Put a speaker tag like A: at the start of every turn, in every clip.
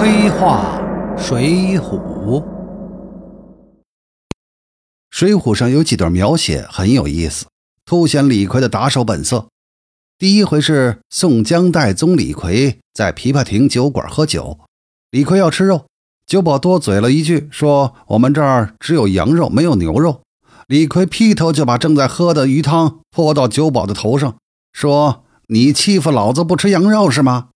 A: 黑话水浒，《
B: 水浒》上有几段描写很有意思，凸显李逵的打手本色。第一回是宋江带宗李逵在琵琶亭酒馆喝酒，李逵要吃肉，酒保多嘴了一句，说我们这儿只有羊肉，没有牛肉。李逵劈头就把正在喝的鱼汤泼到酒保的头上，说：“你欺负老子不吃羊肉是吗？”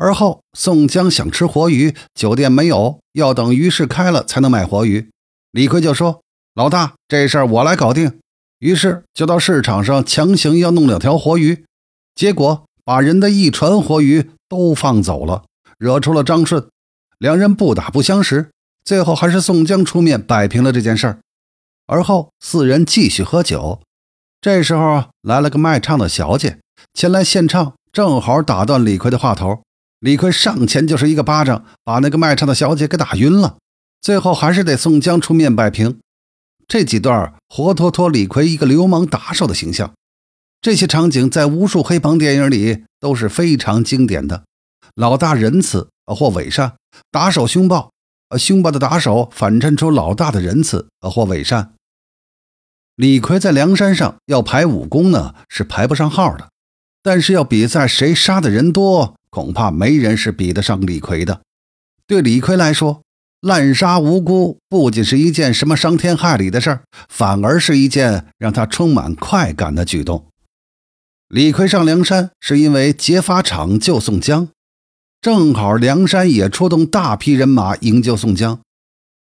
B: 而后宋江想吃活鱼，酒店没有，要等鱼市开了才能买活鱼。李逵就说：“老大，这事儿我来搞定。”于是就到市场上强行要弄两条活鱼，结果把人的一船活鱼都放走了，惹出了张顺。两人不打不相识，最后还是宋江出面摆平了这件事儿。而后四人继续喝酒，这时候来了个卖唱的小姐前来献唱，正好打断李逵的话头。李逵上前就是一个巴掌，把那个卖唱的小姐给打晕了。最后还是得宋江出面摆平。这几段活脱脱李逵一个流氓打手的形象，这些场景在无数黑帮电影里都是非常经典的。老大仁慈或伪善，打手凶暴，呃，凶暴的打手反衬出老大的仁慈或伪善。李逵在梁山上要排武功呢，是排不上号的。但是要比赛谁杀的人多，恐怕没人是比得上李逵的。对李逵来说，滥杀无辜不仅是一件什么伤天害理的事儿，反而是一件让他充满快感的举动。李逵上梁山是因为劫法场救宋江，正好梁山也出动大批人马营救宋江。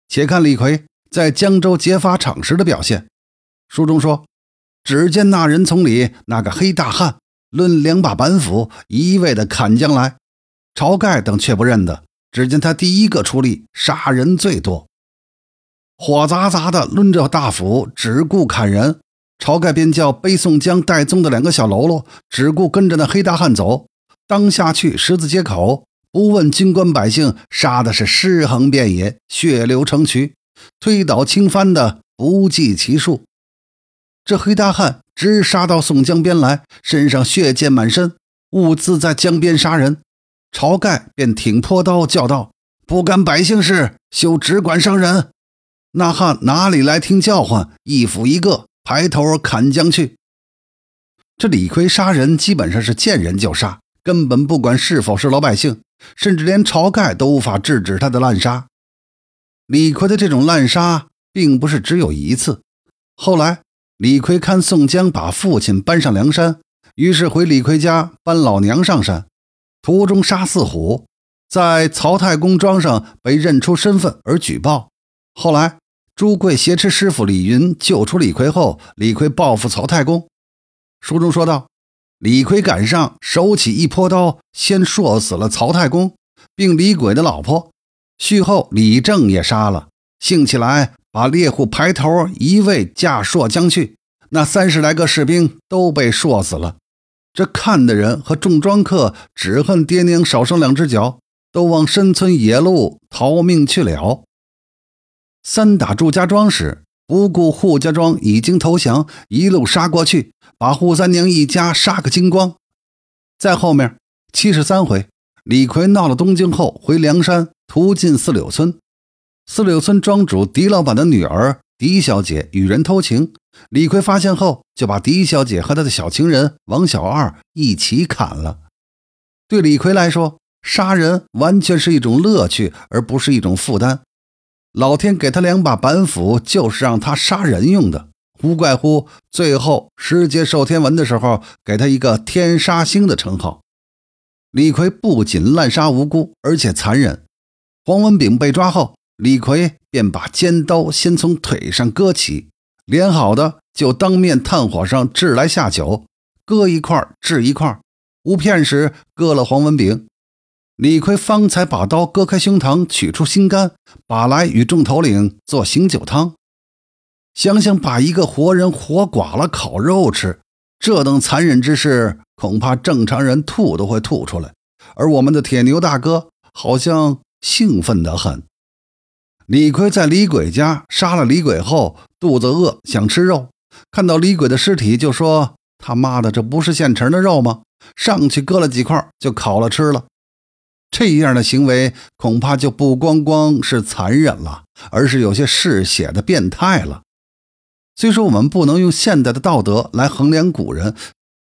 B: 且看李逵在江州劫法场时的表现。书中说：“只见那人丛里那个黑大汉，抡两把板斧，一味的砍将来。晁盖等却不认得，只见他第一个出力，杀人最多，火砸砸的抡着大斧，只顾砍人。晁盖便叫背宋江带宗的两个小喽啰，只顾跟着那黑大汉走。当下去十字街口，不问军官百姓，杀的是尸横遍野，血流成渠，推倒倾翻的不计其数。”这黑大汉直杀到宋江边来，身上血溅满身，兀自在江边杀人。晁盖便挺破刀叫道：“不干百姓事，休只管伤人！”那汉哪里来听叫唤，一斧一个，抬头砍将去。这李逵杀人基本上是见人就杀，根本不管是否是老百姓，甚至连晁盖都无法制止他的滥杀。李逵的这种滥杀，并不是只有一次，后来。李逵看宋江把父亲搬上梁山，于是回李逵家搬老娘上山，途中杀四虎，在曹太公庄上被认出身份而举报。后来朱贵挟持师傅李云救出李逵后，李逵报复曹太公。书中说道：李逵赶上，手起一泼刀，先硕死了曹太公，并李鬼的老婆。续后李正也杀了，兴起来。把猎户排头一位架槊将去，那三十来个士兵都被槊死了。这看的人和重庄客只恨爹娘少生两只脚，都往深村野路逃命去了。三打祝家庄时，不顾扈家庄已经投降，一路杀过去，把扈三娘一家杀个精光。在后面七十三回，李逵闹了东京后回梁山，途经四柳村。四柳村庄主狄老板的女儿狄小姐与人偷情，李逵发现后就把狄小姐和他的小情人王小二一起砍了。对李逵来说，杀人完全是一种乐趣，而不是一种负担。老天给他两把板斧，就是让他杀人用的，无怪乎最后十阶受天文的时候，给他一个“天杀星”的称号。李逵不仅滥杀无辜，而且残忍。黄文炳被抓后。李逵便把尖刀先从腿上割起，连好的就当面炭火上炙来下酒，割一块制一块，无片时割了黄文炳。李逵方才把刀割开胸膛，取出心肝，把来与众头领做醒酒汤。想想把一个活人活剐了烤肉吃，这等残忍之事，恐怕正常人吐都会吐出来。而我们的铁牛大哥好像兴奋得很。李逵在李鬼家杀了李鬼后，肚子饿，想吃肉，看到李鬼的尸体，就说：“他妈的，这不是现成的肉吗？”上去割了几块，就烤了吃了。这样的行为恐怕就不光光是残忍了，而是有些嗜血的变态了。虽说我们不能用现代的道德来衡量古人，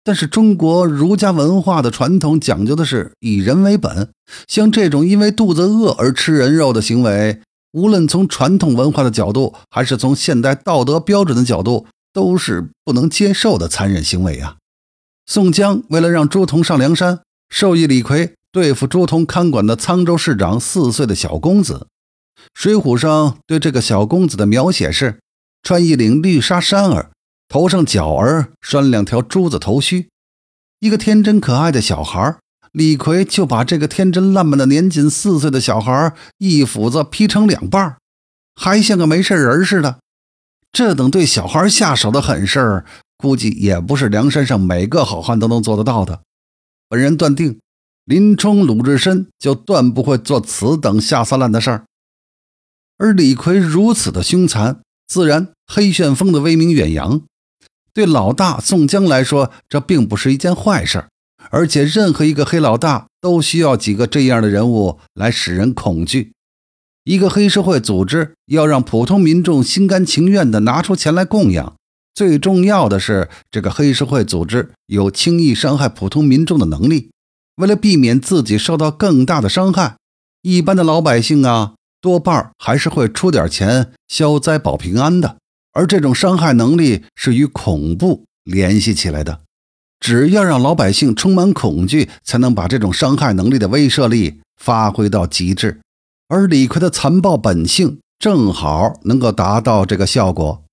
B: 但是中国儒家文化的传统讲究的是以人为本。像这种因为肚子饿而吃人肉的行为，无论从传统文化的角度，还是从现代道德标准的角度，都是不能接受的残忍行为啊！宋江为了让朱仝上梁山，授意李逵对付朱仝看管的沧州市长四岁的小公子。《水浒》上对这个小公子的描写是。穿一领绿纱衫儿，头上角儿拴两条珠子头须，一个天真可爱的小孩李逵就把这个天真烂漫的年仅四岁的小孩一斧子劈成两半还像个没事人似的。这等对小孩下手的狠事儿，估计也不是梁山上每个好汉都能做得到的。本人断定，林冲、鲁智深就断不会做此等下三滥的事儿。而李逵如此的凶残。自然，黑旋风的威名远扬。对老大宋江来说，这并不是一件坏事。而且，任何一个黑老大都需要几个这样的人物来使人恐惧。一个黑社会组织要让普通民众心甘情愿地拿出钱来供养，最重要的是，这个黑社会组织有轻易伤害普通民众的能力。为了避免自己受到更大的伤害，一般的老百姓啊。多半还是会出点钱消灾保平安的，而这种伤害能力是与恐怖联系起来的。只要让老百姓充满恐惧，才能把这种伤害能力的威慑力发挥到极致。而李逵的残暴本性正好能够达到这个效果。